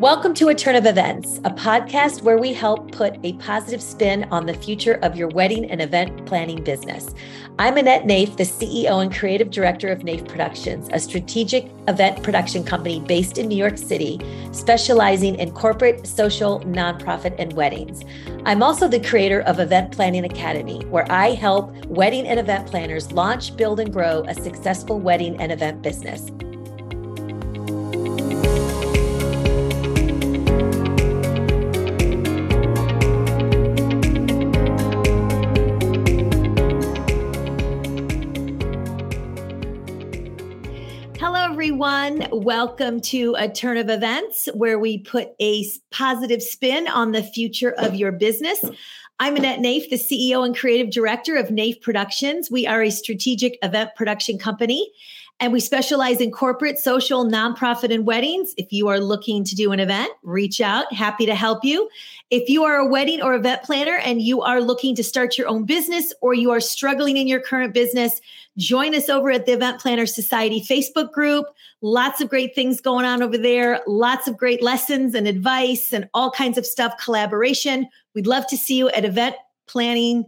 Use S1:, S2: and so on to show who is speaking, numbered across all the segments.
S1: Welcome to A Turn of Events, a podcast where we help put a positive spin on the future of your wedding and event planning business. I'm Annette Naif, the CEO and creative director of Naif Productions, a strategic event production company based in New York City, specializing in corporate, social, nonprofit, and weddings. I'm also the creator of Event Planning Academy, where I help wedding and event planners launch, build, and grow a successful wedding and event business. Welcome to a turn of events where we put a positive spin on the future of your business. I'm Annette Naif, the CEO and creative director of Naif Productions. We are a strategic event production company and we specialize in corporate, social, nonprofit, and weddings. If you are looking to do an event, reach out. Happy to help you. If you are a wedding or event planner and you are looking to start your own business or you are struggling in your current business, join us over at the Event Planner Society Facebook group. Lots of great things going on over there, lots of great lessons and advice and all kinds of stuff, collaboration. We'd love to see you at Event Planning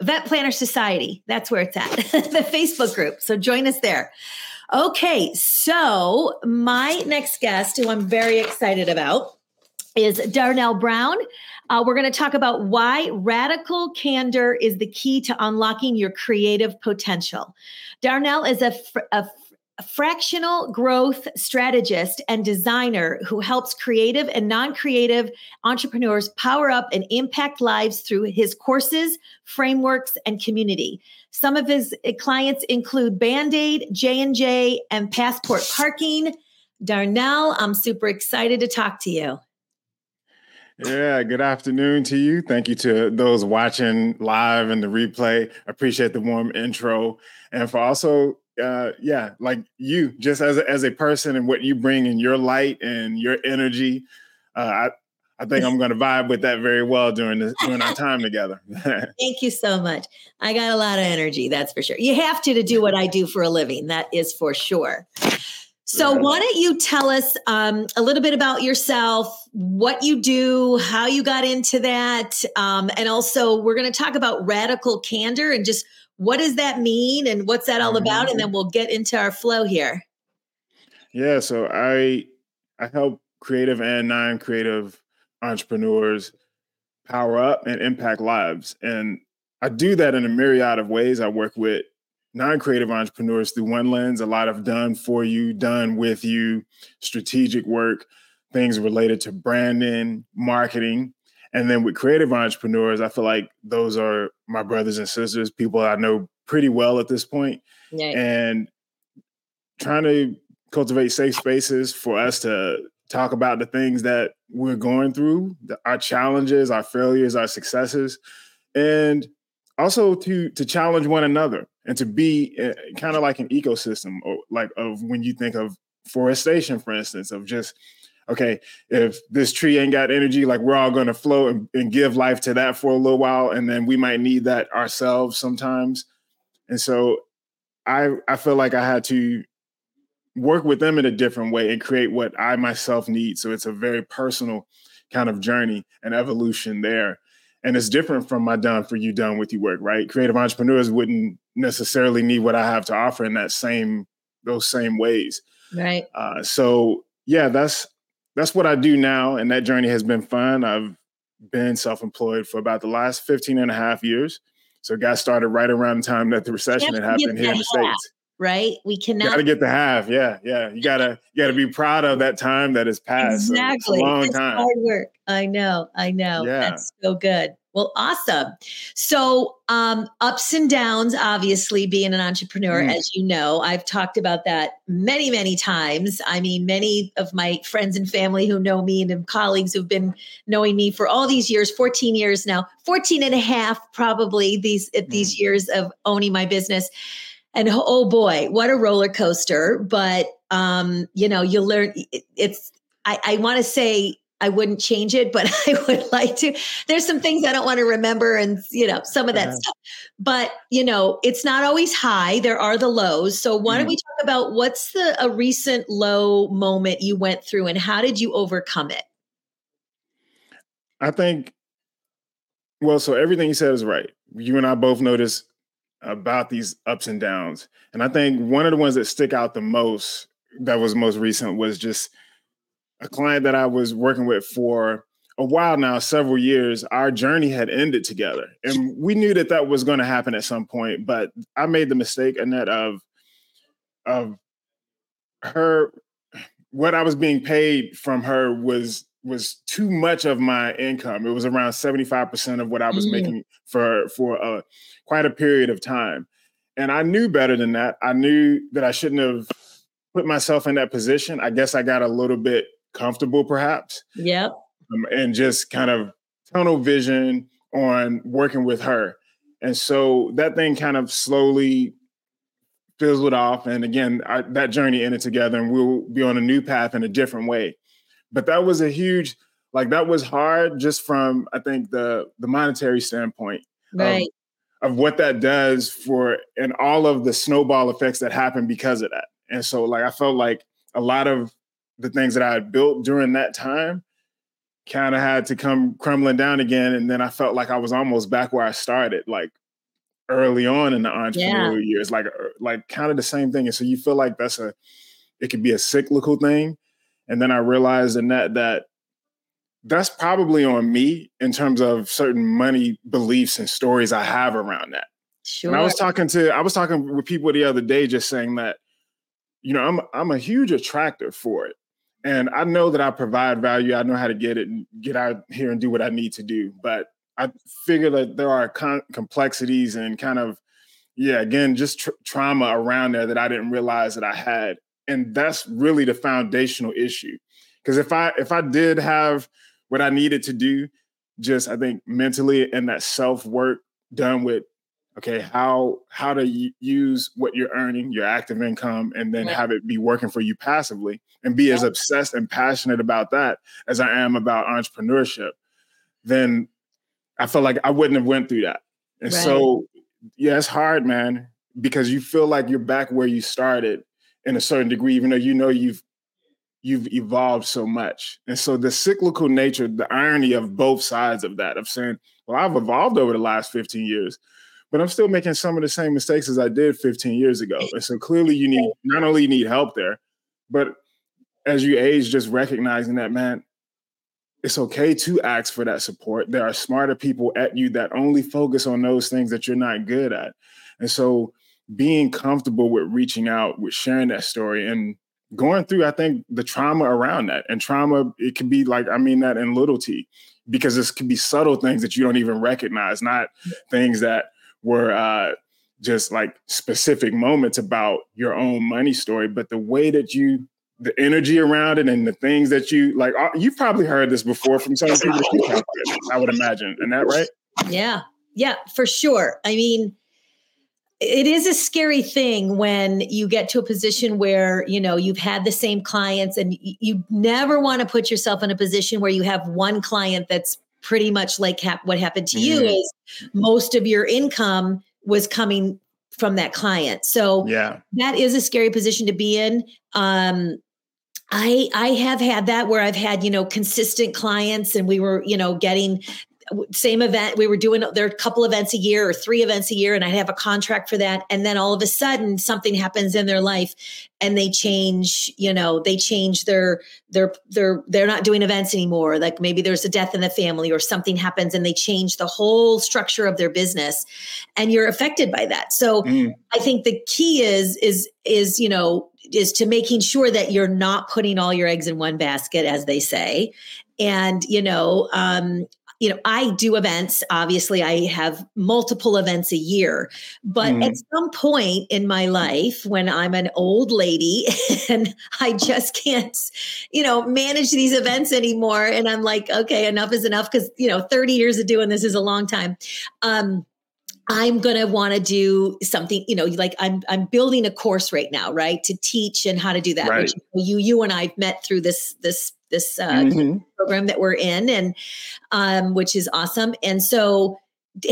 S1: Event Planner Society. That's where it's at, the Facebook group. So join us there. Okay, so my next guest, who I'm very excited about, is Darnell Brown. Uh, we're going to talk about why radical candor is the key to unlocking your creative potential. Darnell is a, fr- a fractional growth strategist and designer who helps creative and non creative entrepreneurs power up and impact lives through his courses, frameworks, and community. Some of his clients include Band-Aid, J&J, and Passport Parking. Darnell, I'm super excited to talk to you.
S2: Yeah, good afternoon to you. Thank you to those watching live and the replay. Appreciate the warm intro. And for also, uh, yeah, like you, just as a, as a person and what you bring in your light and your energy, uh, I, I think I'm going to vibe with that very well during this, during our time together.
S1: Thank you so much. I got a lot of energy, that's for sure. You have to to do what I do for a living, that is for sure. So, why don't you tell us um, a little bit about yourself, what you do, how you got into that, um, and also we're going to talk about radical candor and just what does that mean and what's that all about, and mm-hmm. then we'll get into our flow here.
S2: Yeah, so I I help creative and non-creative entrepreneurs power up and impact lives. And I do that in a myriad of ways. I work with non-creative entrepreneurs through one lens, a lot of done for you, done with you, strategic work, things related to branding, marketing. And then with creative entrepreneurs, I feel like those are my brothers and sisters, people I know pretty well at this point. And trying to cultivate safe spaces for us to talk about the things that we're going through, our challenges, our failures, our successes, and also to to challenge one another and to be uh, kind of like an ecosystem, or like of when you think of forestation, for instance, of just okay, if this tree ain't got energy, like we're all going to flow and, and give life to that for a little while, and then we might need that ourselves sometimes. And so, I I feel like I had to work with them in a different way and create what I myself need. So it's a very personal kind of journey and evolution there. And it's different from my done for you, done with you work, right? Creative entrepreneurs wouldn't necessarily need what I have to offer in that same those same ways.
S1: Right.
S2: Uh, so yeah, that's that's what I do now. And that journey has been fun. I've been self-employed for about the last 15 and a half years. So got started right around the time that the recession had happened here in the States
S1: right? We cannot.
S2: got to get the half. Yeah, yeah. You gotta you gotta be proud of that time that has passed.
S1: Exactly.
S2: So
S1: long time. Hard work. I know. I know. Yeah. That's so good. Well, awesome. So, um, ups and downs, obviously, being an entrepreneur, mm. as you know, I've talked about that many, many times. I mean, many of my friends and family who know me and colleagues who've been knowing me for all these years 14 years now, 14 and a half, probably these, mm. these years of owning my business and oh boy, what a roller coaster. But, um, you know, you learn it's, I, I want to say I wouldn't change it, but I would like to. There's some things I don't want to remember and, you know, some of that yeah. stuff. But, you know, it's not always high. There are the lows. So why mm. don't we talk about what's the a recent low moment you went through and how did you overcome it?
S2: I think, well, so everything you said is right. You and I both notice about these ups and downs. And I think one of the ones that stick out the most that was most recent was just a client that I was working with for a while now, several years. Our journey had ended together, and we knew that that was going to happen at some point. But I made the mistake, Annette, of of her what I was being paid from her was was too much of my income. It was around 75% of what I was mm. making for for a, quite a period of time. And I knew better than that. I knew that I shouldn't have put myself in that position. I guess I got a little bit comfortable perhaps.
S1: Yep.
S2: Um, and just kind of tunnel vision on working with her. And so that thing kind of slowly fizzled off. And again, I, that journey ended together and we'll be on a new path in a different way. But that was a huge, like that was hard just from, I think, the the monetary standpoint.
S1: Right.
S2: Of, of what that does for and all of the snowball effects that happen because of that. And so like I felt like a lot of the things that I had built during that time kind of had to come crumbling down again. And then I felt like I was almost back where I started, like early on in the entrepreneurial yeah. years, like er, like kind of the same thing. And so you feel like that's a it could be a cyclical thing. And then I realized in that that that's probably on me in terms of certain money beliefs and stories I have around that.
S1: Sure.
S2: And I was talking to I was talking with people the other day just saying that, you know, I'm I'm a huge attractor for it. And I know that I provide value. I know how to get it get out here and do what I need to do. But I figure that there are con- complexities and kind of, yeah, again, just tr- trauma around there that I didn't realize that I had. And that's really the foundational issue. Because if I if I did have what I needed to do, just I think mentally and that self work done with okay how how to use what you're earning your active income and then have it be working for you passively and be as obsessed and passionate about that as i am about entrepreneurship then i felt like i wouldn't have went through that. And right. so yeah it's hard man because you feel like you're back where you started in a certain degree even though you know you've you've evolved so much. And so the cyclical nature the irony of both sides of that of saying well i've evolved over the last 15 years but I'm still making some of the same mistakes as I did 15 years ago. And so clearly you need not only need help there, but as you age, just recognizing that, man, it's okay to ask for that support. There are smarter people at you that only focus on those things that you're not good at. And so being comfortable with reaching out, with sharing that story and going through, I think, the trauma around that. And trauma, it can be like, I mean that in little t, because this can be subtle things that you don't even recognize, not things that were uh, just like specific moments about your own money story, but the way that you, the energy around it, and the things that you like, uh, you've probably heard this before from some people. I would imagine, and that right?
S1: Yeah, yeah, for sure. I mean, it is a scary thing when you get to a position where you know you've had the same clients and you never want to put yourself in a position where you have one client that's pretty much like hap- what happened to mm-hmm. you is most of your income was coming from that client. So
S2: yeah,
S1: that is a scary position to be in. Um, I I have had that where I've had you know consistent clients and we were you know getting same event we were doing there are a couple events a year or three events a year and I'd have a contract for that. And then all of a sudden something happens in their life and they change you know they change their their their they're not doing events anymore. Like maybe there's a death in the family or something happens and they change the whole structure of their business and you're affected by that. So mm. i think the key is is is you know is to making sure that you're not putting all your eggs in one basket as they say. And you know um, you know, I do events. Obviously, I have multiple events a year. But mm. at some point in my life, when I'm an old lady and I just can't, you know, manage these events anymore, and I'm like, okay, enough is enough because, you know, 30 years of doing this is a long time. Um, I'm going to want to do something, you know, like I'm I'm building a course right now, right, to teach and how to do that. Right. Which you you and I've met through this this this uh, mm-hmm. program that we're in, and um, which is awesome. And so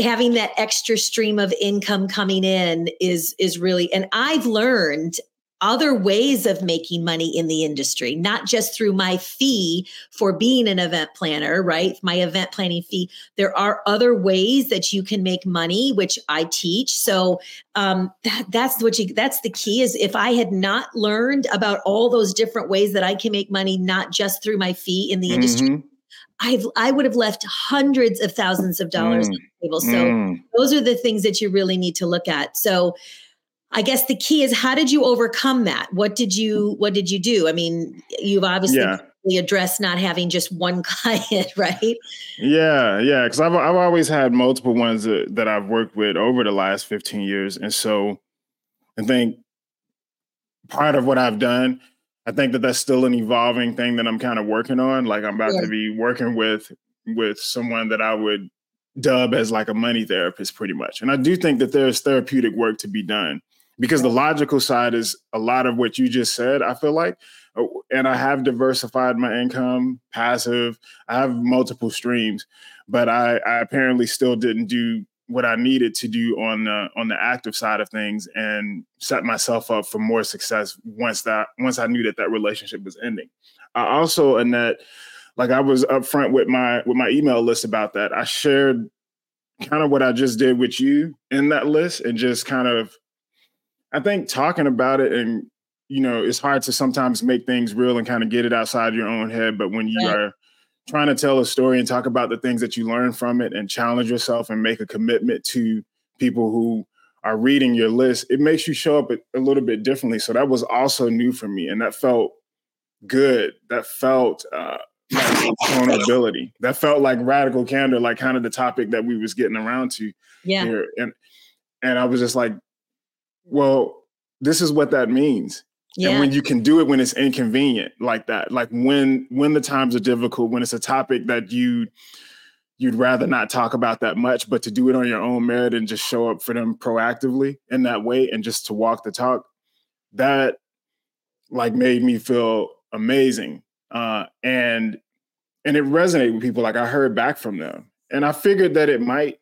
S1: having that extra stream of income coming in is is really. And I've learned other ways of making money in the industry, not just through my fee for being an event planner, right? My event planning fee. There are other ways that you can make money, which I teach. So um, that, that's what you, that's the key is if I had not learned about all those different ways that I can make money, not just through my fee in the mm-hmm. industry, I've, I would have left hundreds of thousands of dollars mm. on the table. So mm. those are the things that you really need to look at. So I guess the key is how did you overcome that? What did you what did you do? I mean, you've obviously yeah. addressed not having just one client, right?
S2: Yeah, yeah, because I've I've always had multiple ones that, that I've worked with over the last 15 years. And so I think part of what I've done, I think that that's still an evolving thing that I'm kind of working on. Like I'm about yeah. to be working with with someone that I would dub as like a money therapist pretty much. And I do think that there's therapeutic work to be done because the logical side is a lot of what you just said i feel like oh, and i have diversified my income passive i have multiple streams but i, I apparently still didn't do what i needed to do on the on the active side of things and set myself up for more success once that once i knew that that relationship was ending. I also annette like i was upfront with my with my email list about that. I shared kind of what i just did with you in that list and just kind of I think talking about it and you know, it's hard to sometimes make things real and kind of get it outside your own head. But when you are trying to tell a story and talk about the things that you learn from it and challenge yourself and make a commitment to people who are reading your list, it makes you show up a, a little bit differently. So that was also new for me. And that felt good. That felt uh, like vulnerability. That felt like radical candor, like kind of the topic that we was getting around to
S1: yeah. here.
S2: And and I was just like, well, this is what that means. Yeah. And when you can do it when it's inconvenient like that, like when when the times are difficult, when it's a topic that you you'd rather not talk about that much, but to do it on your own merit and just show up for them proactively in that way and just to walk the talk, that like made me feel amazing. Uh, and and it resonated with people. Like I heard back from them, and I figured that it might.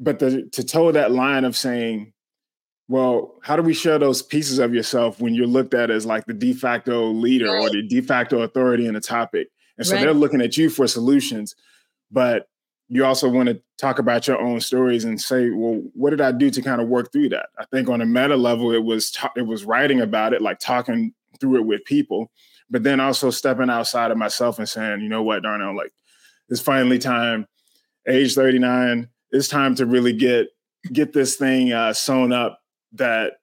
S2: But the, to toe that line of saying well, how do we share those pieces of yourself when you're looked at as like the de facto leader right. or the de facto authority in a topic? And so right. they're looking at you for solutions, but you also want to talk about your own stories and say, well, what did I do to kind of work through that? I think on a meta level, it was ta- it was writing about it, like talking through it with people, but then also stepping outside of myself and saying, you know what, Darnell, like it's finally time, age 39, it's time to really get get this thing uh, sewn up that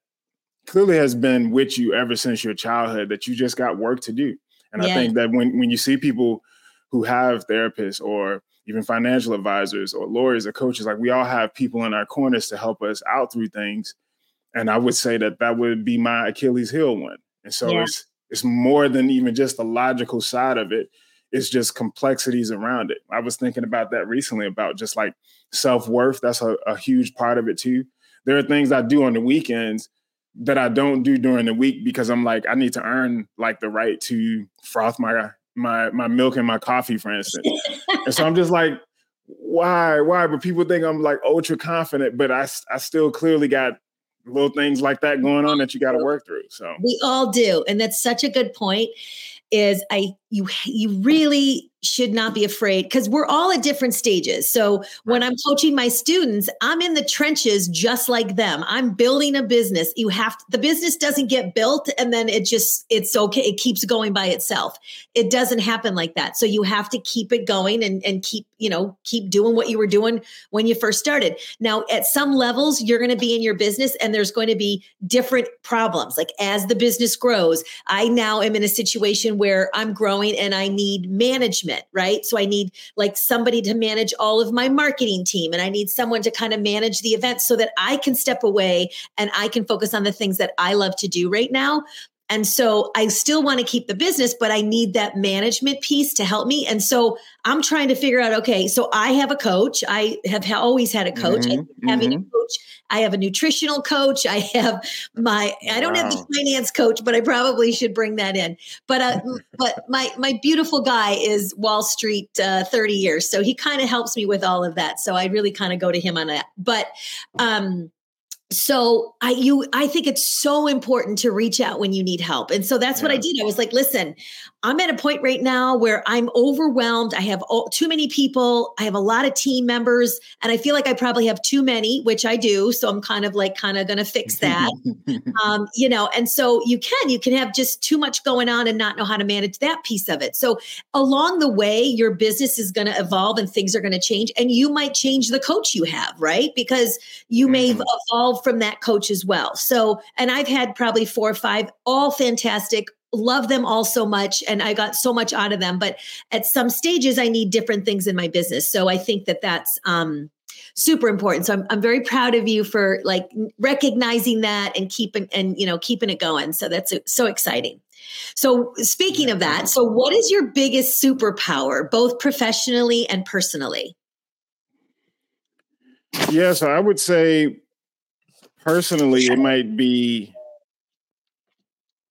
S2: clearly has been with you ever since your childhood that you just got work to do. And yeah. I think that when when you see people who have therapists or even financial advisors or lawyers or coaches, like we all have people in our corners to help us out through things. And I would say that that would be my Achilles heel one. And so yeah. it's it's more than even just the logical side of it. It's just complexities around it. I was thinking about that recently about just like self worth. That's a, a huge part of it too there are things I do on the weekends that I don't do during the week because I'm like I need to earn like the right to froth my my my milk and my coffee, for instance. and so I'm just like, why, why? But people think I'm like ultra confident, but I I still clearly got little things like that going on that you got to work through. So
S1: we all do, and that's such a good point. Is I you you really should not be afraid because we're all at different stages. So when I'm coaching my students, I'm in the trenches just like them. I'm building a business. You have to, the business doesn't get built and then it just it's okay. It keeps going by itself. It doesn't happen like that. So you have to keep it going and and keep you know keep doing what you were doing when you first started. Now at some levels you're going to be in your business and there's going to be different problems. Like as the business grows, I now am in a situation where I'm growing and I need management right? So I need like somebody to manage all of my marketing team and I need someone to kind of manage the event so that I can step away and I can focus on the things that I love to do right now. And so I still want to keep the business, but I need that management piece to help me. And so I'm trying to figure out okay, so I have a coach. I have always had a coach. Mm-hmm, having mm-hmm. a coach, I have a nutritional coach. I have my I don't wow. have the finance coach, but I probably should bring that in. But uh, but my my beautiful guy is Wall Street uh, 30 years, so he kind of helps me with all of that. So I really kind of go to him on that. But um so i you i think it's so important to reach out when you need help and so that's yeah. what i did i was like listen i'm at a point right now where i'm overwhelmed. I have all, too many people. I have a lot of team members and i feel like i probably have too many which i do. So i'm kind of like kind of gonna fix that. Um, you know and so you can you can have just too much going on and not know how to manage that piece of it. So along the way your business is going to evolve and things are going to change and you might change the coach you have right? Because you may mm-hmm. evolve from that coach as well. So, and I've had probably four or five, all fantastic, love them all so much and i got so much out of them but at some stages i need different things in my business. So i think that that's um super important. So I'm, I'm very proud of you for like recognizing that and keeping and you know keeping it going. So that's so exciting. So speaking of that so what is your biggest superpower both professionally and personally?
S2: Yeah so i would say personally, it might be,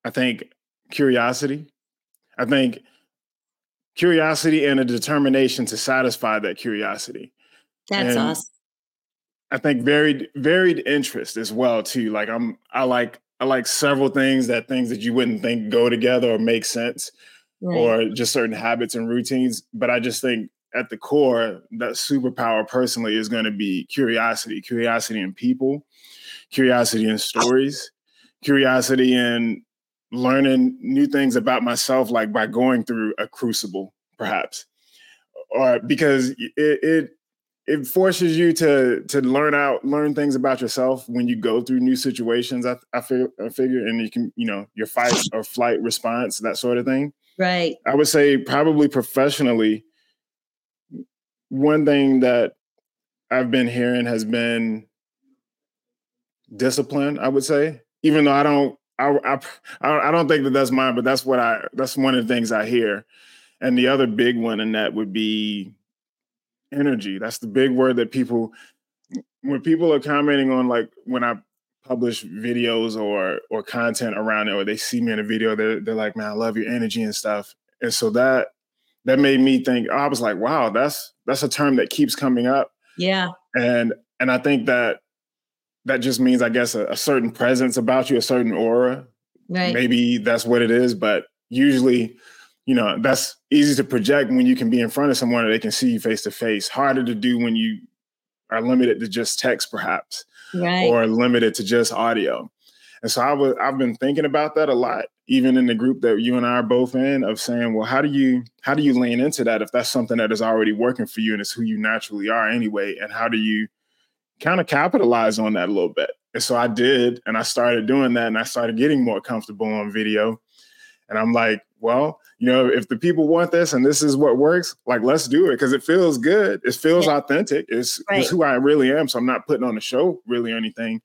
S2: I think, curiosity. I think curiosity and a determination to satisfy that curiosity.
S1: That's and awesome.
S2: I think varied varied interest as well too. Like I'm I like I like several things that things that you wouldn't think go together or make sense right. or just certain habits and routines. But I just think at the core, that superpower personally is going to be curiosity, curiosity in people, curiosity in stories, curiosity in learning new things about myself, like by going through a crucible, perhaps, or because it it, it forces you to to learn out learn things about yourself when you go through new situations. I I I figure, and you can you know your fight or flight response, that sort of thing.
S1: Right.
S2: I would say probably professionally, one thing that I've been hearing has been discipline. I would say, even though I don't, I, I, I don't think that that's mine, but that's what I, that's one of the things I hear. And the other big one in that would be energy. That's the big word that people, when people are commenting on, like when I publish videos or or content around it, or they see me in a video, they're they're like, "Man, I love your energy and stuff." And so that that made me think. I was like, "Wow, that's that's a term that keeps coming up."
S1: Yeah.
S2: And and I think that that just means, I guess, a, a certain presence about you, a certain aura.
S1: Right.
S2: Maybe that's what it is, but usually, you know, that's easy to project when you can be in front of someone and they can see you face to face. Harder to do when you are limited to just text, perhaps,
S1: right.
S2: or limited to just audio. And so I was I've been thinking about that a lot, even in the group that you and I are both in, of saying, well, how do you how do you lean into that if that's something that is already working for you and it's who you naturally are anyway? And how do you kind of capitalize on that a little bit. And so I did, and I started doing that, and I started getting more comfortable on video. And I'm like, well, you know, if the people want this and this is what works, like let's do it because it feels good. It feels yeah. authentic. It's, right. it's, who I really am. So I'm not putting on a show really or anything.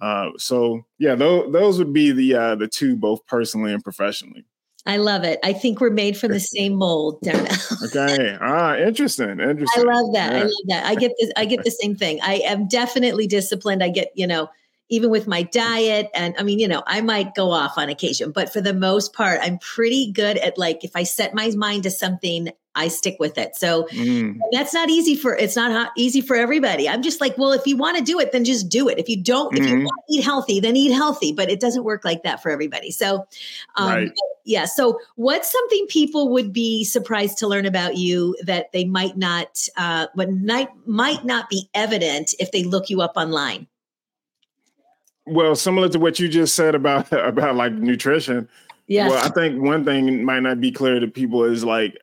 S2: Uh, so yeah, those those would be the uh, the two, both personally and professionally.
S1: I love it. I think we're made from the same mold, Darnell.
S2: okay. Ah, interesting. Interesting.
S1: I love that. Yeah. I love that. I get this. I get the same thing. I am definitely disciplined. I get, you know, even with my diet, and I mean, you know, I might go off on occasion, but for the most part, I'm pretty good at like if I set my mind to something, I stick with it. So mm. that's not easy for it's not easy for everybody. I'm just like, well, if you want to do it, then just do it. If you don't, mm-hmm. if you mm-hmm. want to eat healthy, then eat healthy. But it doesn't work like that for everybody. So, um, right. yeah. So, what's something people would be surprised to learn about you that they might not, uh, but might might not be evident if they look you up online?
S2: Well, similar to what you just said about about like nutrition.
S1: Yeah.
S2: Well, I think one thing might not be clear to people is like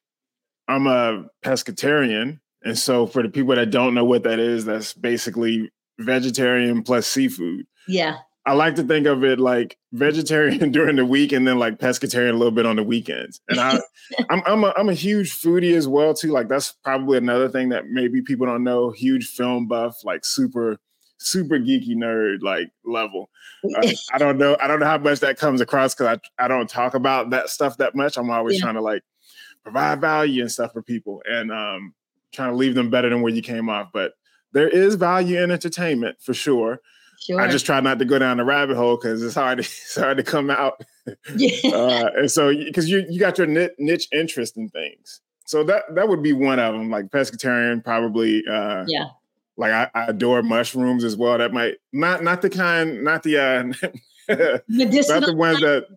S2: I'm a pescatarian. And so for the people that don't know what that is, that's basically vegetarian plus seafood.
S1: Yeah.
S2: I like to think of it like vegetarian during the week and then like pescatarian a little bit on the weekends. And I I'm I'm a, I'm a huge foodie as well too. Like that's probably another thing that maybe people don't know. Huge film buff, like super super geeky nerd like level. Uh, I don't know I don't know how much that comes across cuz I I don't talk about that stuff that much. I'm always yeah. trying to like provide value and stuff for people and um, trying to leave them better than where you came off. But there is value in entertainment for sure. Sure. I just try not to go down the rabbit hole because it's hard. To, it's hard to come out. Yeah. Uh, and so, because you you got your niche interest in things, so that that would be one of them. Like pescatarian, probably. Uh,
S1: yeah.
S2: Like I, I adore mushrooms as well. That might not not the kind, not the uh
S1: Medicinal
S2: not the ones that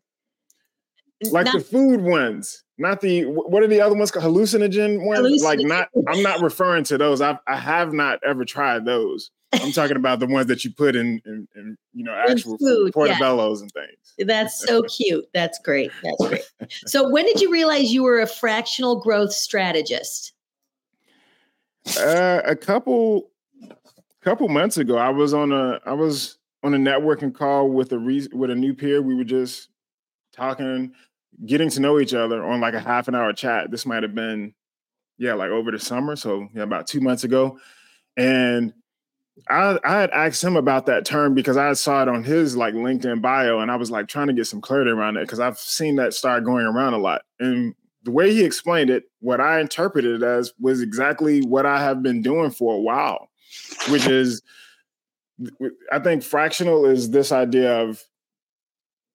S2: like
S1: not-
S2: the food ones, not the what are the other ones called hallucinogen ones? Like not I'm not referring to those. I've I have not ever tried those. I'm talking about the ones that you put in in, in you know actual
S1: food, yeah.
S2: portobellos and things.
S1: That's so cute. That's great. That's great. So when did you realize you were a fractional growth strategist?
S2: Uh, a couple couple months ago, I was on a I was on a networking call with a re- with a new peer. We were just talking, getting to know each other on like a half an hour chat. This might have been, yeah, like over the summer, so yeah, about two months ago, and. I, I had asked him about that term because I saw it on his like LinkedIn bio, and I was like trying to get some clarity around it because I've seen that start going around a lot. And the way he explained it, what I interpreted it as was exactly what I have been doing for a while, which is I think fractional is this idea of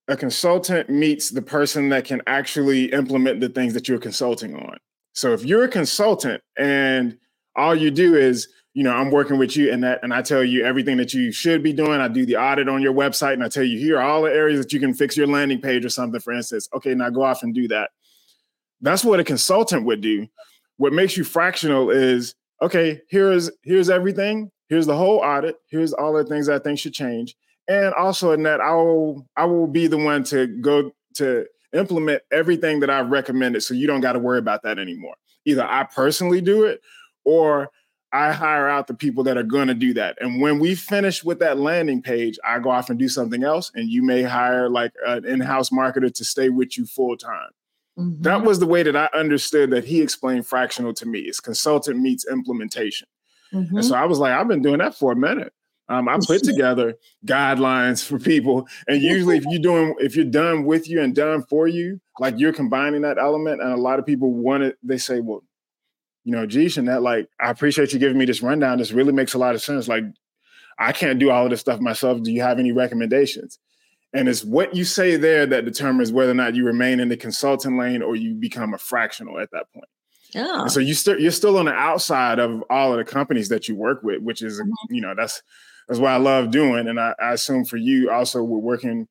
S2: a consultant meets the person that can actually implement the things that you're consulting on. So if you're a consultant and all you do is, you know, I'm working with you and that and I tell you everything that you should be doing. I do the audit on your website and I tell you here are all the areas that you can fix your landing page or something, for instance. Okay, now go off and do that. That's what a consultant would do. What makes you fractional is okay, here's here's everything. Here's the whole audit. Here's all the things I think should change. And also in that I will I will be the one to go to implement everything that I've recommended so you don't got to worry about that anymore. Either I personally do it or I hire out the people that are going to do that. And when we finish with that landing page, I go off and do something else and you may hire like an in-house marketer to stay with you full time. That
S1: Mhm.
S2: was the way that I understood that he explained fractional to me. It's consultant meets implementation.
S1: Mhm.
S2: And so I was like, I've been doing that for a minute. Um, I put together guidelines for people, and usually, if you're doing, if you're done with you and done for you, like you're combining that element, and a lot of people want it. They say, "Well, you know, geez, and that like, I appreciate you giving me this rundown. This really makes a lot of sense. Like, I can't do all of this stuff myself. Do you have any recommendations?" And it's what you say there that determines whether or not you remain in the consulting lane or you become a fractional at that point.
S1: Yeah.
S2: And oh. so you still you're still on the outside of all of the companies that you work with, which is mm-hmm. you know that's that's what I love doing. And I, I assume for you also we're working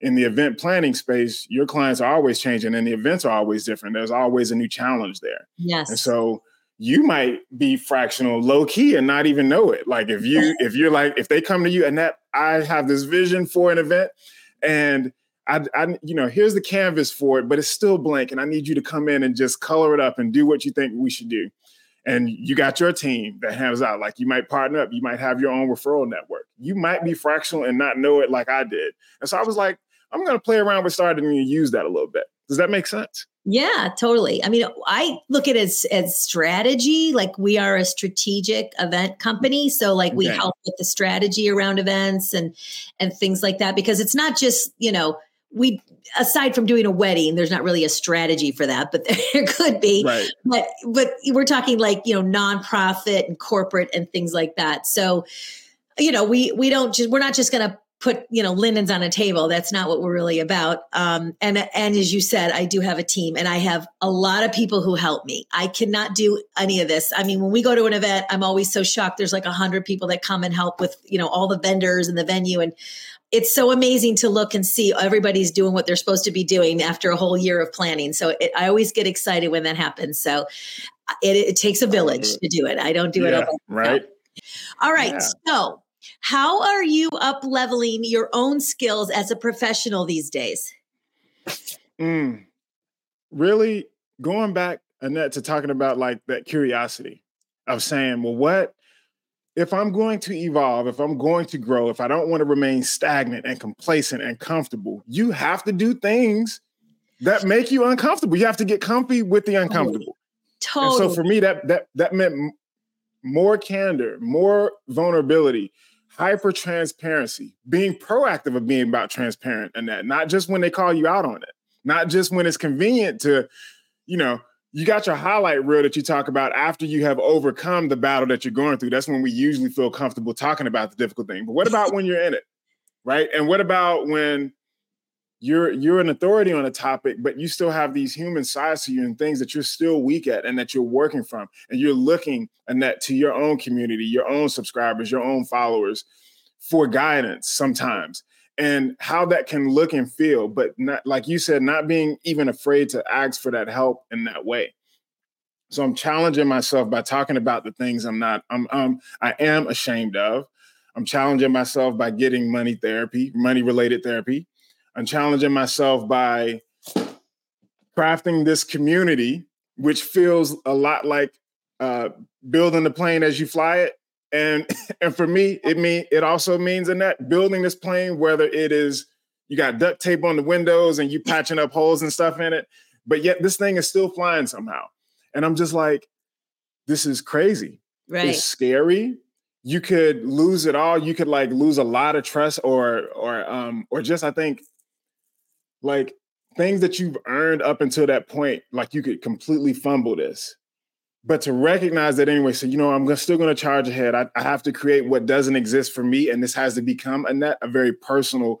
S2: in the event planning space. Your clients are always changing, and the events are always different. There's always a new challenge there,
S1: yes.
S2: and so you might be fractional low key and not even know it. Like if you if you're like if they come to you and that I have this vision for an event and I, I, you know, here's the canvas for it, but it's still blank, and I need you to come in and just color it up and do what you think we should do. And you got your team that hands out. Like you might partner up, you might have your own referral network. You might be fractional and not know it like I did. And so I was like, I'm going to play around with starting to use that a little bit. Does that make sense?
S1: Yeah, totally. I mean, I look at it as, as strategy. Like we are a strategic event company, so like we
S2: Okay.
S1: help with the strategy around events and and things like that. Because it's not just you know we aside from doing a wedding, there's not really a strategy for that, but there could be.
S2: Right.
S1: But but we're talking like you know nonprofit and corporate and things like that. So you know we we don't just we're not just going to put you know linens on a table. That's not what we're really about. Um and and as you said i do have a team and i have a lot of people who help me. I cannot do any of this. I mean when we go to an event i'm always so shocked. There's like a hundred people that come and help with you know all the vendors and the venue. And it's so amazing to look and see everybody's doing what they're supposed to be doing after a whole year of planning. So it, i always get excited when that happens. So it, it takes a village to do it. I don't do it
S2: Yeah,
S1: all by myself.
S2: right.
S1: All right.
S2: Yeah.
S1: So, how are you up leveling your own skills as a professional these days?
S2: Mm. Really going back, Annette, to talking about like that curiosity of saying, well, what if I'm going to evolve, if I'm going to grow, if I don't want to remain stagnant and complacent and comfortable, you have to do things that make you uncomfortable. You have to get comfy with the uncomfortable. And
S1: Totally.
S2: so for me, that that that meant more candor, more vulnerability, hyper transparency, being proactive of being about transparent and that, not just when they call you out on it, not just when it's convenient to, you know, you got your highlight reel that you talk about after you have overcome the battle that you're going through. That's when we usually feel comfortable talking about the difficult thing. But what about when you're in it? Right. And what about when you're you're an authority on a topic, but you still have these human sides to you and things that you're still weak at and that you're working from. And you're looking and that to your own community, your own subscribers, your own followers for guidance sometimes. And how that can look and feel, but not like you said, not being even afraid to ask for that help in that way. So I'm challenging myself by talking about the things I'm not, I'm um, I am ashamed of. I'm challenging myself by getting money therapy, money related therapy. I'm challenging myself by crafting this community, which feels a lot like uh, building the plane as you fly it. And and for me, it mean it also means in that building this plane, whether it is you got duct tape on the windows and you patching up holes and stuff in it, but yet this thing is still flying somehow. And I'm just like, this is crazy.
S1: Right.
S2: It's scary. You could lose it all. You could like lose a lot of trust or or um or just I think like things that you've earned up until that point, like you could completely fumble this. But to recognize that anyway, so you know, I'm still going to charge ahead. I, I, have to create what doesn't exist for me, and this has to become a net a very personal.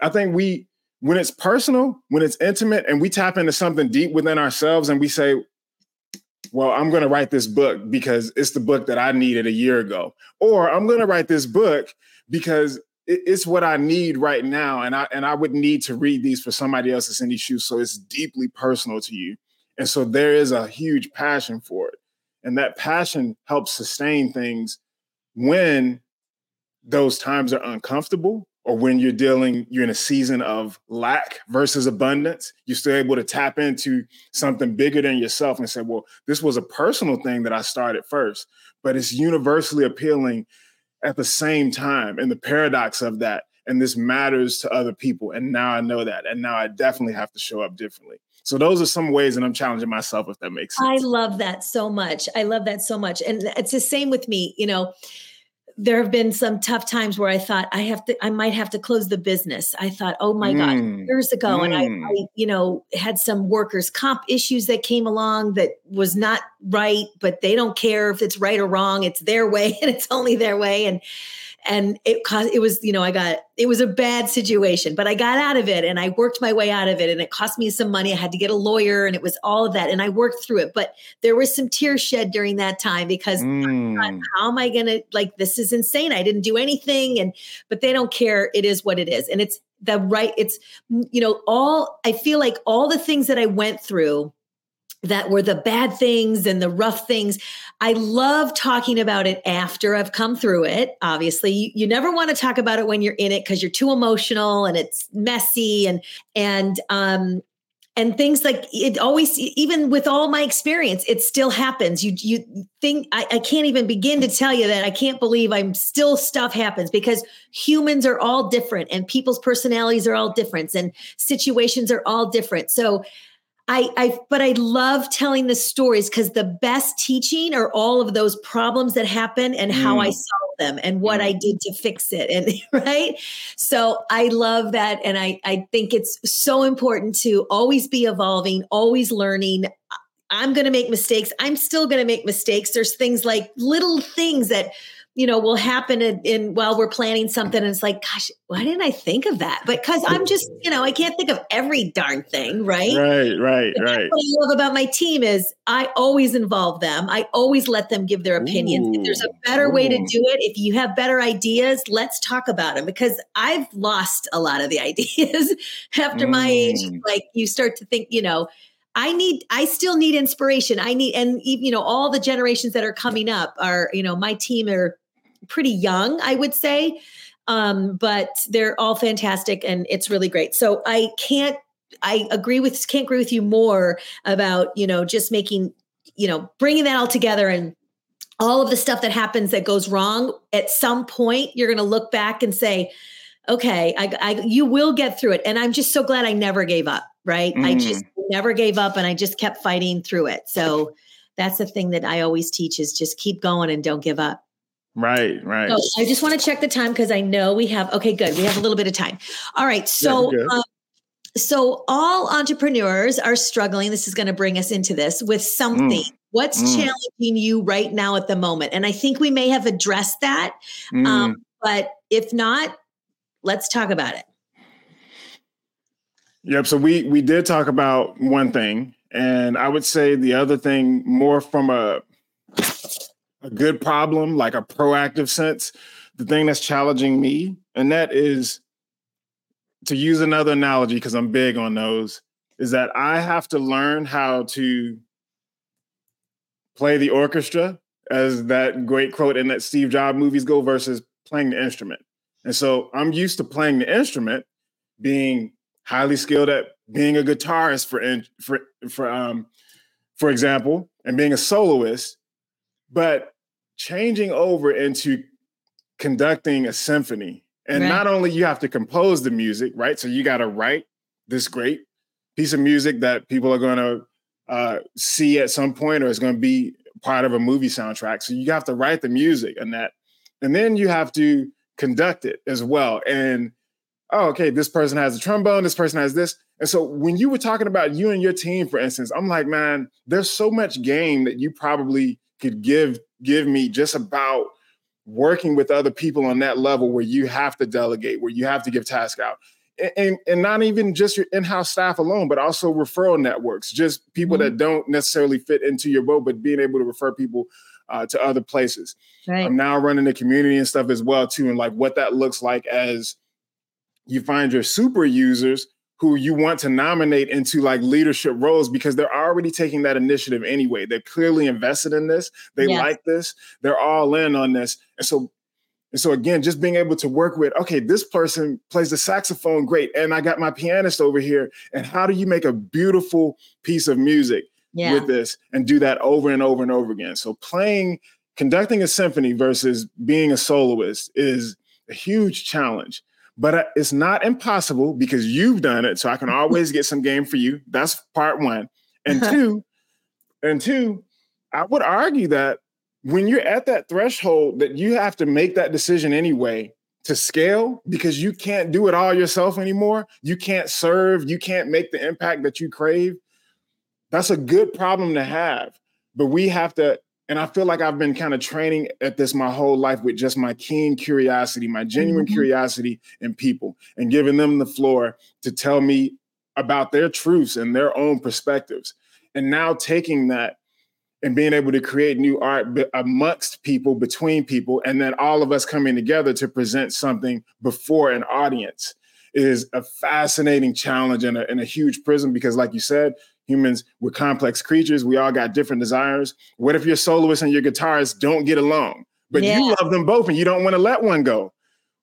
S2: I think we, when it's personal, when it's intimate, and we tap into something deep within ourselves, and we say, "Well, I'm going to write this book because it's the book that I needed a year ago," or "I'm going to write this book because it's what I need right now, and I and I would need to read these for somebody else that's in these shoes. So it's deeply personal to you, and so there is a huge passion for it, and that passion helps sustain things when those times are uncomfortable or when you're dealing you're in a season of lack versus abundance you're still able to tap into something bigger than yourself and say well this was a personal thing that i started first but it's universally appealing at the same time and the paradox of that and this matters to other people and now i know that and now i definitely have to show up differently. So those are some ways and i'm challenging myself if that makes sense.
S1: i love that so much. I love that so much. And it's the same with me you know there have been some tough times where I thought I have to, I might have to close the business. I thought, oh my mm. God, years ago. Mm. And I, mm. I, you know, had some workers' comp issues that came along that was not right, but they don't care if it's right or wrong. It's their way and it's only their way. And, and it cost it was you know i got it was a bad situation but i got out of it and i worked my way out of it and it cost me some money. I had to get a lawyer and it was all of that. And i worked through it but there was some tears shed during that time because mm. how am i gonna like this is insane. I didn't do anything and but they don't care. It is what it is. And it's the right it's you know all i feel like all the things that i went through that were the bad things and the rough things. I love talking about it after I've come through it. Obviously, you, you never want to talk about it when you're in it because you're too emotional and it's messy and and um and things like it always even with all my experience it still happens you you think I, I can't even begin to tell you that i can't believe i'm still stuff happens because humans are all different and people's personalities are all different and situations are all different so I, I but I love telling the stories because the best teaching are all of those problems that happen and mm. how I solve them and what mm. I did to fix it. And right. So I love that. And I, I think it's so important to always be evolving, always learning. I'm going to make mistakes. I'm still going to make mistakes. There's things like little things that you know, will happen in, in, while we're planning something. And it's like, gosh, why didn't I think of that? But Because I'm just, you know, I can't think of every darn thing, right?
S2: Right, right, and right.
S1: What I love about my team is I always involve them. I always let them give their opinions. Ooh, if there's a better ooh. way to do it, if you have better ideas, let's talk about them. Because I've lost a lot of the ideas after mm. my age. Mm. Like you start to think, you know, I need, I still need inspiration. I need, and you know, all the generations that are coming up are, you know, my team are pretty young, I would say. Um, but they're all fantastic and it's really great. So I can't I agree with can't agree with you more about, you know, just making, you know, bringing that all together and all of the stuff that happens that goes wrong at some point you're going to look back and say okay I, I, you will get through it and i'm just so glad i never gave up right mm. i just never gave up and i just kept fighting through it so that's the thing that i always teach is just keep going and don't give up
S2: Right, right.
S1: So I just want to check the time because I know we have. Okay, good. We have a little bit of time. All right. So, yeah, um, so all entrepreneurs are struggling. This is going to bring us into this with something. Mm. What's mm. challenging you right now at the moment? And I think we may have addressed that. Um, mm. Um, but if not, let's talk about it.
S2: Yep. So we we did talk about one thing, and I would say the other thing more from a a good problem, like a proactive sense. The thing that's challenging me, and that is to use another analogy because I'm big on those, is that I have to learn how to play the orchestra, as that great quote in that Steve Jobs movies go, versus playing the instrument. And so I'm used to playing the instrument, being highly skilled at being a guitarist, for for for um for example, and being a soloist, but changing over into conducting a symphony. And right. not only you have to compose the music, right? So you got to write this great piece of music that people are going to uh, see at some point, or it's going to be part of a movie soundtrack. So you have to write the music and that, and then you have to conduct it as well. And oh, okay, this person has a trombone, this person has this. And so when you were talking about you and your team, for instance, I'm like, man, there's so much game that you probably could give give me just about working with other people on that level where you have to delegate, where you have to give tasks out and, and not even just your in-house staff alone, but also referral networks, just people mm-hmm. that don't necessarily fit into your boat, but being able to refer people uh, to other places. Right. I'm now running the community and stuff as well too, and like what that looks like as you find your super users who you want to nominate into like leadership roles because they're already taking that initiative anyway. They're clearly invested in this. They yes. like this. They're all in on this. And so and so again, just being able to work with, okay, this person plays the saxophone great, and I got my pianist over here. And how do you make a beautiful piece of music yeah. with this and do that over and over and over again? So playing, conducting a symphony versus being a soloist is a huge challenge. But uh, it's not impossible because you've done it. So I can always get some game for you. That's part one. And two, and two, I would argue that when you're at that threshold that you have to make that decision anyway to scale because you can't do it all yourself anymore, you can't serve, you can't make the impact that you crave. That's a good problem to have. But we have to, and I feel like I've been kind of training at this my whole life with just my keen curiosity, my genuine mm-hmm. curiosity in people, and giving them the floor to tell me about their truths and their own perspectives. And now taking that and being able to create new art amongst people, between people, and then all of us coming together to present something before an audience is a fascinating challenge and a, and a huge prism because, like you said, humans we're complex creatures. We all got different desires. What if your soloist and your guitarist don't get along, but yeah. you love them both and you don't want to let one go?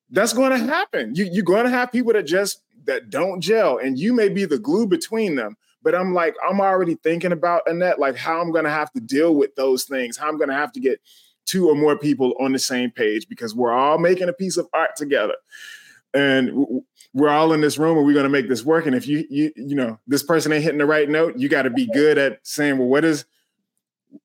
S2: That's going to happen. You, you're going to have people that just that don't gel, and you may be the glue between them. But I'm like, I'm already thinking about Annette, like how I'm gonna have to deal with those things, how I'm gonna have to get two or more people on the same page because we're all making a piece of art together. And we're all in this room and we're going to make this work. And if you, you, you know, this person ain't hitting the right note, you got to be good at saying, well, what is,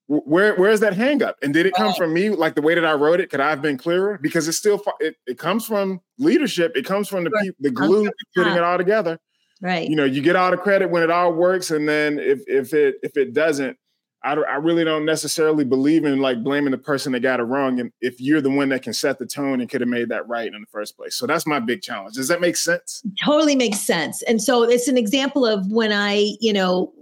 S2: where, where's that hang up? And did it come from me? Like the way that I wrote it, could I have been clearer? Because it's still, it, it comes from leadership. It comes from the people, the glue putting it all together.
S1: Right.
S2: You know, you get all the credit when it all works, and then if if it if it doesn't, I, I really don't necessarily believe in like blaming the person that got it wrong. And if you're the one that can set the tone and could have made that right in the first place. So that's my big challenge. Does that make sense?
S1: Totally makes sense. And so it's an example of when I, you know,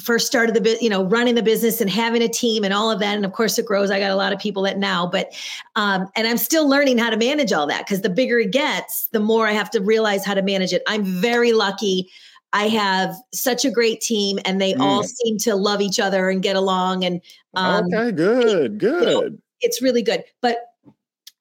S1: first started the bit, you know, running the business and having a team and all of that. And of course it grows. I got a lot of people that now, but um, and I'm still learning how to manage all that because the bigger it gets, the more I have to realize how to manage it. I'm very lucky. I have such a great team and they mm. all seem to love each other and get along. And
S2: um, okay, good, good. You know,
S1: it's really good. But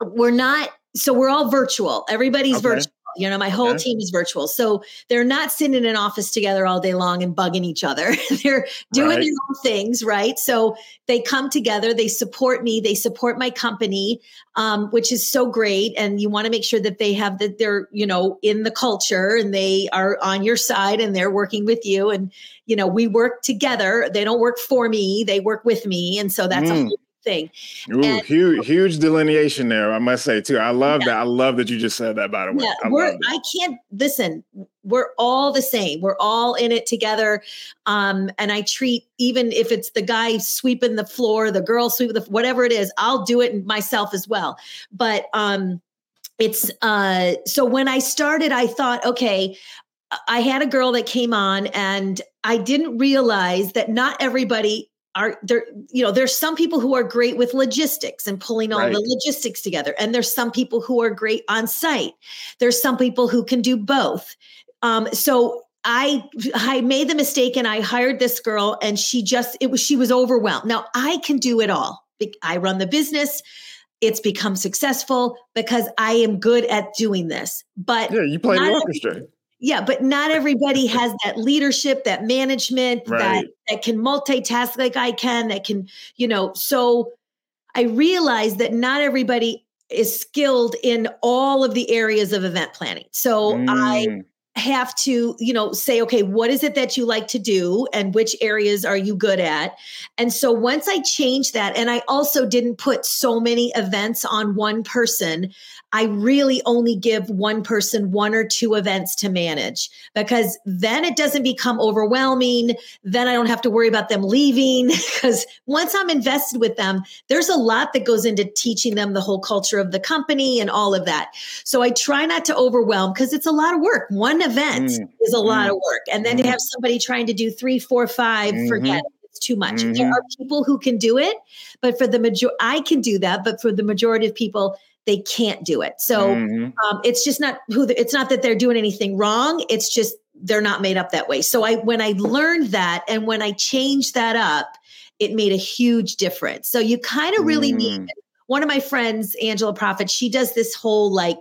S1: we're not so we're all virtual. Everybody's okay. virtual. You know, my whole okay. team is virtual. So they're not sitting in an office together all day long and bugging each other. they're doing right. their own things, right? So they come together, they support me, they support my company, um, which is so great. And you want to make sure that they have that they're, you know, in the culture and they are on your side and they're working with you. And, you know, we work together. They don't work for me, they work with me. And so that's mm. a whole thing.
S2: Ooh, and, huge, huge delineation there, I must say too. I love yeah. that. I love that you just said that. By the way,
S1: yeah, I, we're, I can't listen. We're all the same. We're all in it together. Um, and I treat even if it's the guy sweeping the floor, the girl sweeping the whatever it is, I'll do it myself as well. But um, it's uh, so when I started, I thought, okay, I had a girl that came on and I didn't realize that not everybody are there you know there's some people who are great with logistics and pulling all right. the logistics together and there's some people who are great on site there's some people who can do both um, so I I made the mistake and I hired this girl and she just it was she was overwhelmed. Now I can do it all. I run the business. It's become successful because I am good at doing this. But
S2: yeah, you play the orchestra.
S1: Yeah, but not everybody has that leadership, that management, right. that that can multitask like I can, that can, you know, so I realize that not everybody is skilled in all of the areas of event planning. So mm. I have to, you know, say, okay, what is it that you like to do and which areas are you good at? And so once I changed that, and I also didn't put so many events on one person, I really only give one person one or two events to manage because then it doesn't become overwhelming. Then I don't have to worry about them leaving because once I'm invested with them, there's a lot that goes into teaching them the whole culture of the company and all of that. So I try not to overwhelm because it's a lot of work. One event mm. is a lot mm. of work. And then mm. to have somebody trying to do three, four, five, mm-hmm. forget it it's too much. Mm-hmm. There are people who can do it, but for the major, I can do that. But for the majority of people, they can't do it. So mm-hmm. um, it's just not who the, it's not that they're doing anything wrong. It's just they're not made up that way. So I when I learned that and when I changed that up, it made a huge difference. So you kind of really mm. need one of my friends, Angela Profit, she does this whole like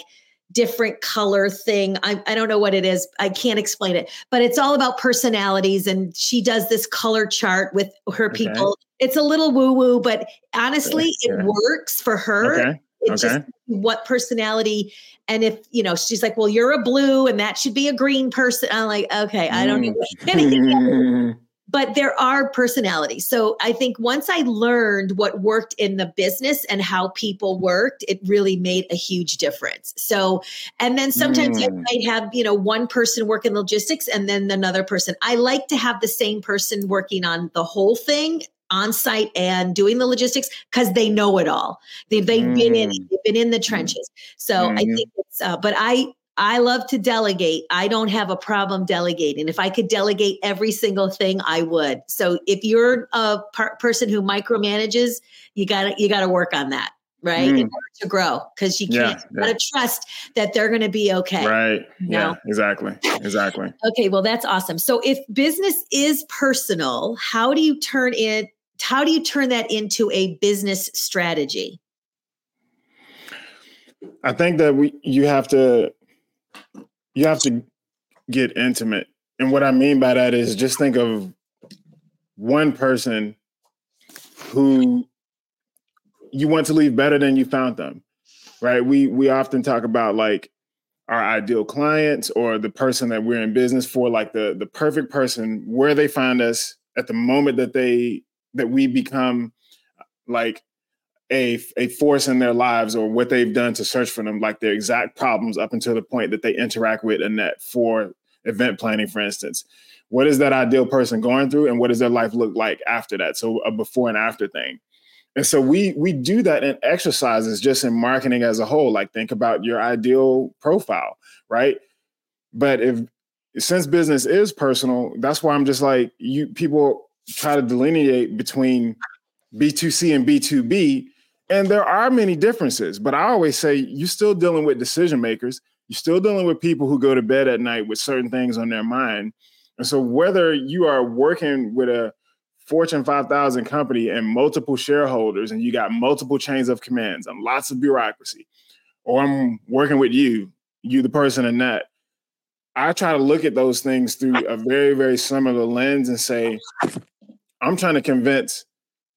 S1: different color thing. I, I don't know what it is. I can't explain it, but it's all about personalities. And she does this color chart with her okay. people. It's a little woo woo, but honestly, it works for her. Okay. It okay. just what personality and if you know she's like well you're a blue and that should be a green person i'm like okay i don't mm. Anything. but there are personalities so i think once i learned what worked in the business and how people worked it really made a huge difference so and then sometimes mm. might have you know one person work in logistics and then another person i like to have the same person working on the whole thing on site and doing the logistics because they know it all. They, have mm. been in, mm. they've been in the trenches. So mm. I mm-hmm. think it's, uh, but I, I love to delegate. I don't have a problem delegating. If I could delegate every single thing, I would. So if you're a par- person who micromanages, you got to you got to work on that, right? Mm. In order to grow, because you can't yeah, yeah. gotta trust that they're going to be okay.
S2: Right. Yeah. Exactly. Exactly.
S1: okay. Well, that's awesome. So if business is personal, how do you turn it how do you turn that into a business strategy?
S2: I think that we you have to you have to get intimate. And what I mean by that is just think of one person who you want to leave better than you found them. Right? We we often talk about like our ideal clients or the person that we're in business for like the the perfect person where they find us at the moment that they that we become like a a force in their lives or what they've done to search for them, like their exact problems up until the point that they interact with Annette for event planning, for instance. What is that ideal person going through, and what does their life look like after that? So a before and after thing. And so we we do that in exercises, just in marketing as a whole. Like think about your ideal profile, right? But if since business is personal, that's why I'm just like you people try to delineate between B2C and B2B. And there are many differences, but I always say you're still dealing with decision makers. You're still dealing with people who go to bed at night with certain things on their mind. And so, whether you are working with a Fortune 5000 company and multiple shareholders, and you got multiple chains of commands and lots of bureaucracy, or I'm working with you, you, the person in that, I try to look at those things through a very, very similar lens and say, I'm trying to convince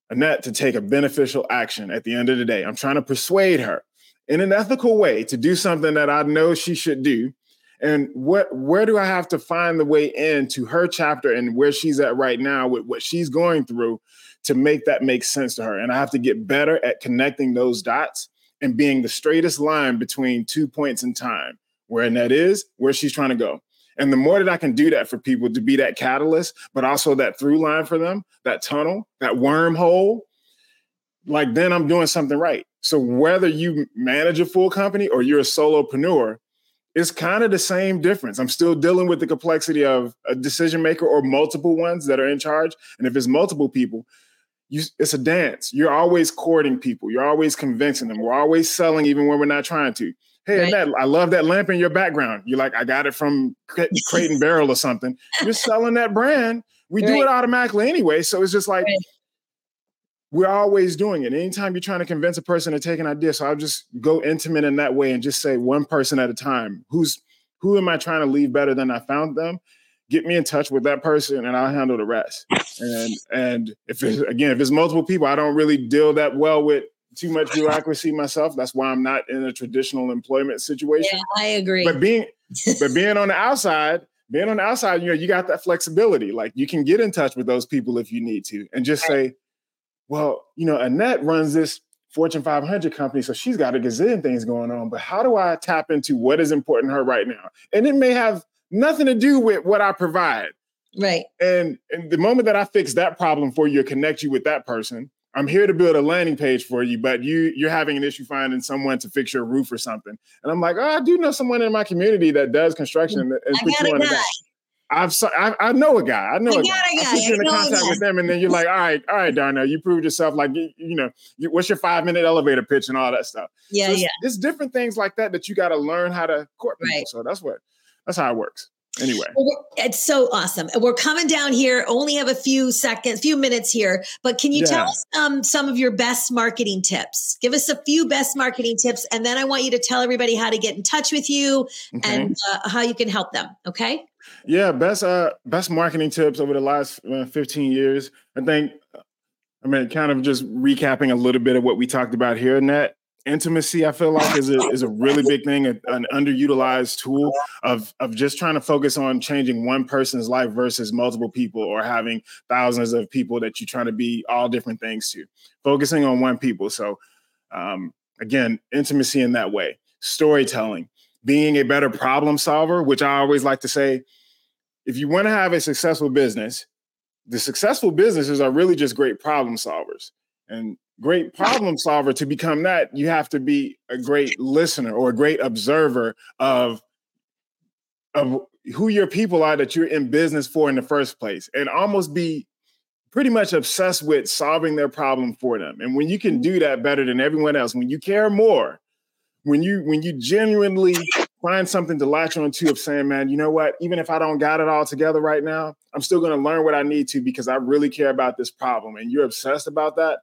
S2: Annette to take a beneficial action at the end of the day. I'm trying to persuade her in an ethical way to do something that I know she should do. And what where do I have to find the way into her chapter and where she's at right now with what she's going through to make that make sense to her? And I have to get better at connecting those dots and being the straightest line between two points in time, where Annette is, where she's trying to go. And the more that I can do that for people to be that catalyst, but also that through line for them, that tunnel, that wormhole, like then I'm doing something right. So whether you manage a full company or you're a solopreneur, it's kind of the same difference. I'm still dealing with the complexity of a decision maker or multiple ones that are in charge. And if it's multiple people, you, it's a dance. You're always courting people. You're always convincing them. We're always selling, even when we're not trying to. Hey, right. Annette, I love that lamp in your background. You're like, I got it from Crate and Barrel or something. You're selling that brand. We right. do it automatically anyway. So it's just like right. we're always doing it. Anytime you're trying to convince a person to take an idea, so I'll just go intimate in that way and just say one person at a time. Who's who am I trying to leave better than I found them? get me in touch with that person and I'll handle the rest. And and if it's again, if it's multiple people, I don't really deal that well with too much bureaucracy myself. That's why I'm not in a traditional employment situation.
S1: Yeah, I agree.
S2: But being but being on the outside, being on the outside, you know, you got that flexibility. Like you can get in touch with those people if you need to and just say, well, you know, Annette runs this Fortune 500 company, so she's got a gazillion things going on. But how do I tap into what is important to her right now? And it may have nothing to do with what I provide.
S1: Right.
S2: And, and the moment that I fix that problem for you, connect you with that person, I'm here to build a landing page for you, but you you're having an issue finding someone to fix your roof or something. And I'm like, oh, I do know someone in my community that does construction and
S1: I you on guy.
S2: I've I, I, know a guy. I know I a guy. A guy. I put you in contact with them, and then you're like, all right, all right, Darnell, you proved yourself. Like you, you know, you, what's your five minute elevator pitch and all that stuff.
S1: Yeah,
S2: so it's,
S1: yeah.
S2: It's different things like that that you got to learn how to court people. Right. So that's what that's how it works anyway.
S1: It's so awesome. We're coming down here only have a few seconds few minutes here but can you yeah. tell us um, some of your best marketing tips? Give us a few best marketing tips and then i want you to tell everybody how to get in touch with you okay. and uh, how you can help them okay?
S2: Yeah best uh best marketing tips over the last uh, 15 years i think i mean kind of just recapping a little bit of what we talked about here in that intimacy i feel like is a, is a really big thing an underutilized tool of of just trying to focus on changing one person's life versus multiple people or having thousands of people that you're trying to be all different things to focusing on one people. So um, again intimacy in that way storytelling being a better problem solver which i always like to say if you want to have a successful business the successful businesses are really just great problem solvers. And great problem solver to become that you have to be a great listener or a great observer of of who your people are that you're in business for in the first place and almost be pretty much obsessed with solving their problem for them and when you can mm-hmm. do that better than everyone else when you care more when you when you genuinely find something to latch onto of saying man you know what? Even if i don't got it all together right now i'm still going to learn what i need to because i really care about this problem and you're obsessed about that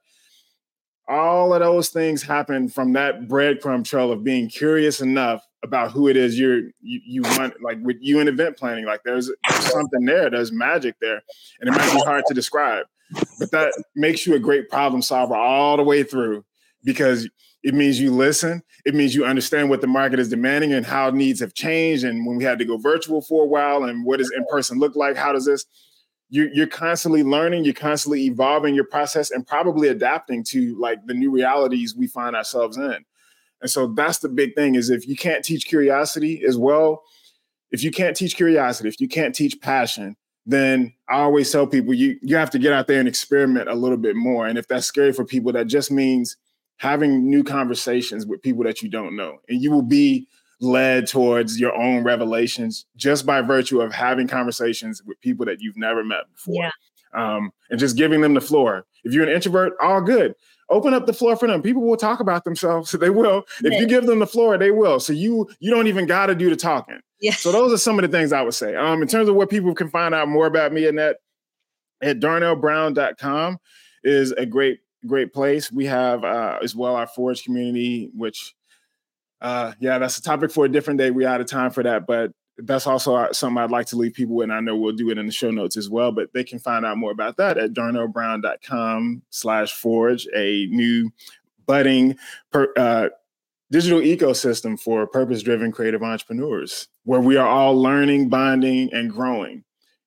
S2: all of those things happen from that breadcrumb trail of being curious enough about who it is you're you, you want like with you in event planning like there's, something there there's magic there and it might be hard to describe but that makes you a great problem solver all the way through because it means you listen it means you understand what the market is demanding and how needs have changed and when we had to go virtual for a while and what does in person look like how does this you're, you're constantly learning you're constantly evolving your process and probably adapting to like the new realities we find ourselves in. And so that's the big thing is if you can't teach curiosity as well if you can't teach curiosity if you can't teach passion then i always tell people you you have to get out there and experiment a little bit more. And if that's scary for people that just means having new conversations with people that you don't know. And you will be led towards your own revelations just by virtue of having conversations with people that you've never met before.
S1: Yeah.
S2: Um, and just giving them the floor. If you're an introvert, all good. Open up the floor for them. People will talk about themselves. So they will. If you give them the floor, they will. So you you don't even got to do the talking.
S1: Yeah.
S2: So those are some of the things I would say. Um, in terms of what people can find out more about me and that at darnellbrown.com is a great great place. We have uh, as well our Forge community, which uh, yeah, that's a topic for a different day. We're out of time for that, but that's also uh, something I'd like to leave people with. And I know we'll do it in the show notes as well, but they can find out more about that at darnellbrown.com slash forge, a new budding per, uh, digital ecosystem for purpose-driven creative entrepreneurs where we are all learning, bonding, and growing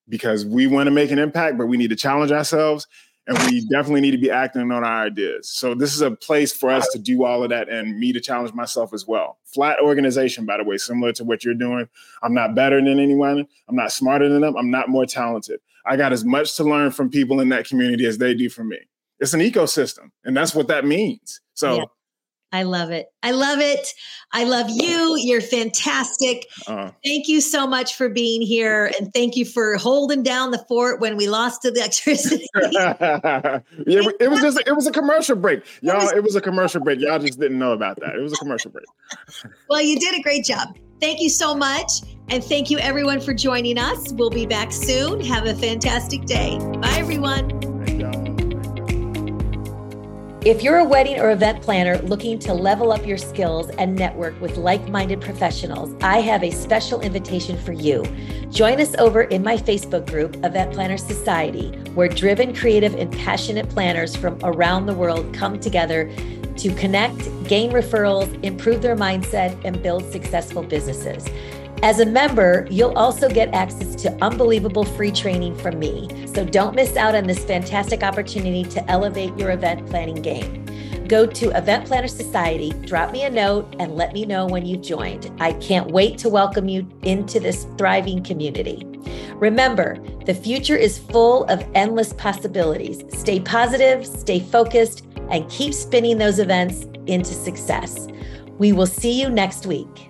S2: because we want to make an impact, but we need to challenge ourselves and we definitely need to be acting on our ideas. So this is a place for us to do all of that and me to challenge myself as well. Flat organization, by the way, similar to what you're doing. I'm not better than anyone. I'm not smarter than them. I'm not more talented. I got as much to learn from people in that community as they do from me. It's an ecosystem, and that's what that means. So yeah.
S1: I love it. I love it. I love you. You're fantastic. Uh, thank you so much for being here. And thank you for holding down the fort when we lost to the electricity.
S2: yeah, it was just it was a commercial break. Y'all, it was a commercial break. Y'all just didn't know about that. It was a commercial break.
S1: well, you did a great job. Thank you so much. And thank you everyone for joining us. We'll be back soon. Have a fantastic day. Bye everyone. If you're a wedding or event planner looking to level up your skills and network with like minded professionals, I have a special invitation for you. Join us over in my Facebook group, Event Planner Society, where driven, creative, and passionate planners from around the world come together to connect, gain referrals, improve their mindset, and build successful businesses. As a member, you'll also get access to unbelievable free training from me. So don't miss out on this fantastic opportunity to elevate your event planning game. Go to Event Planner Society, drop me a note, and let me know when you've joined. I can't wait to welcome you into this thriving community. Remember, the future is full of endless possibilities. Stay positive, stay focused, and keep spinning those events into success. We will see you next week.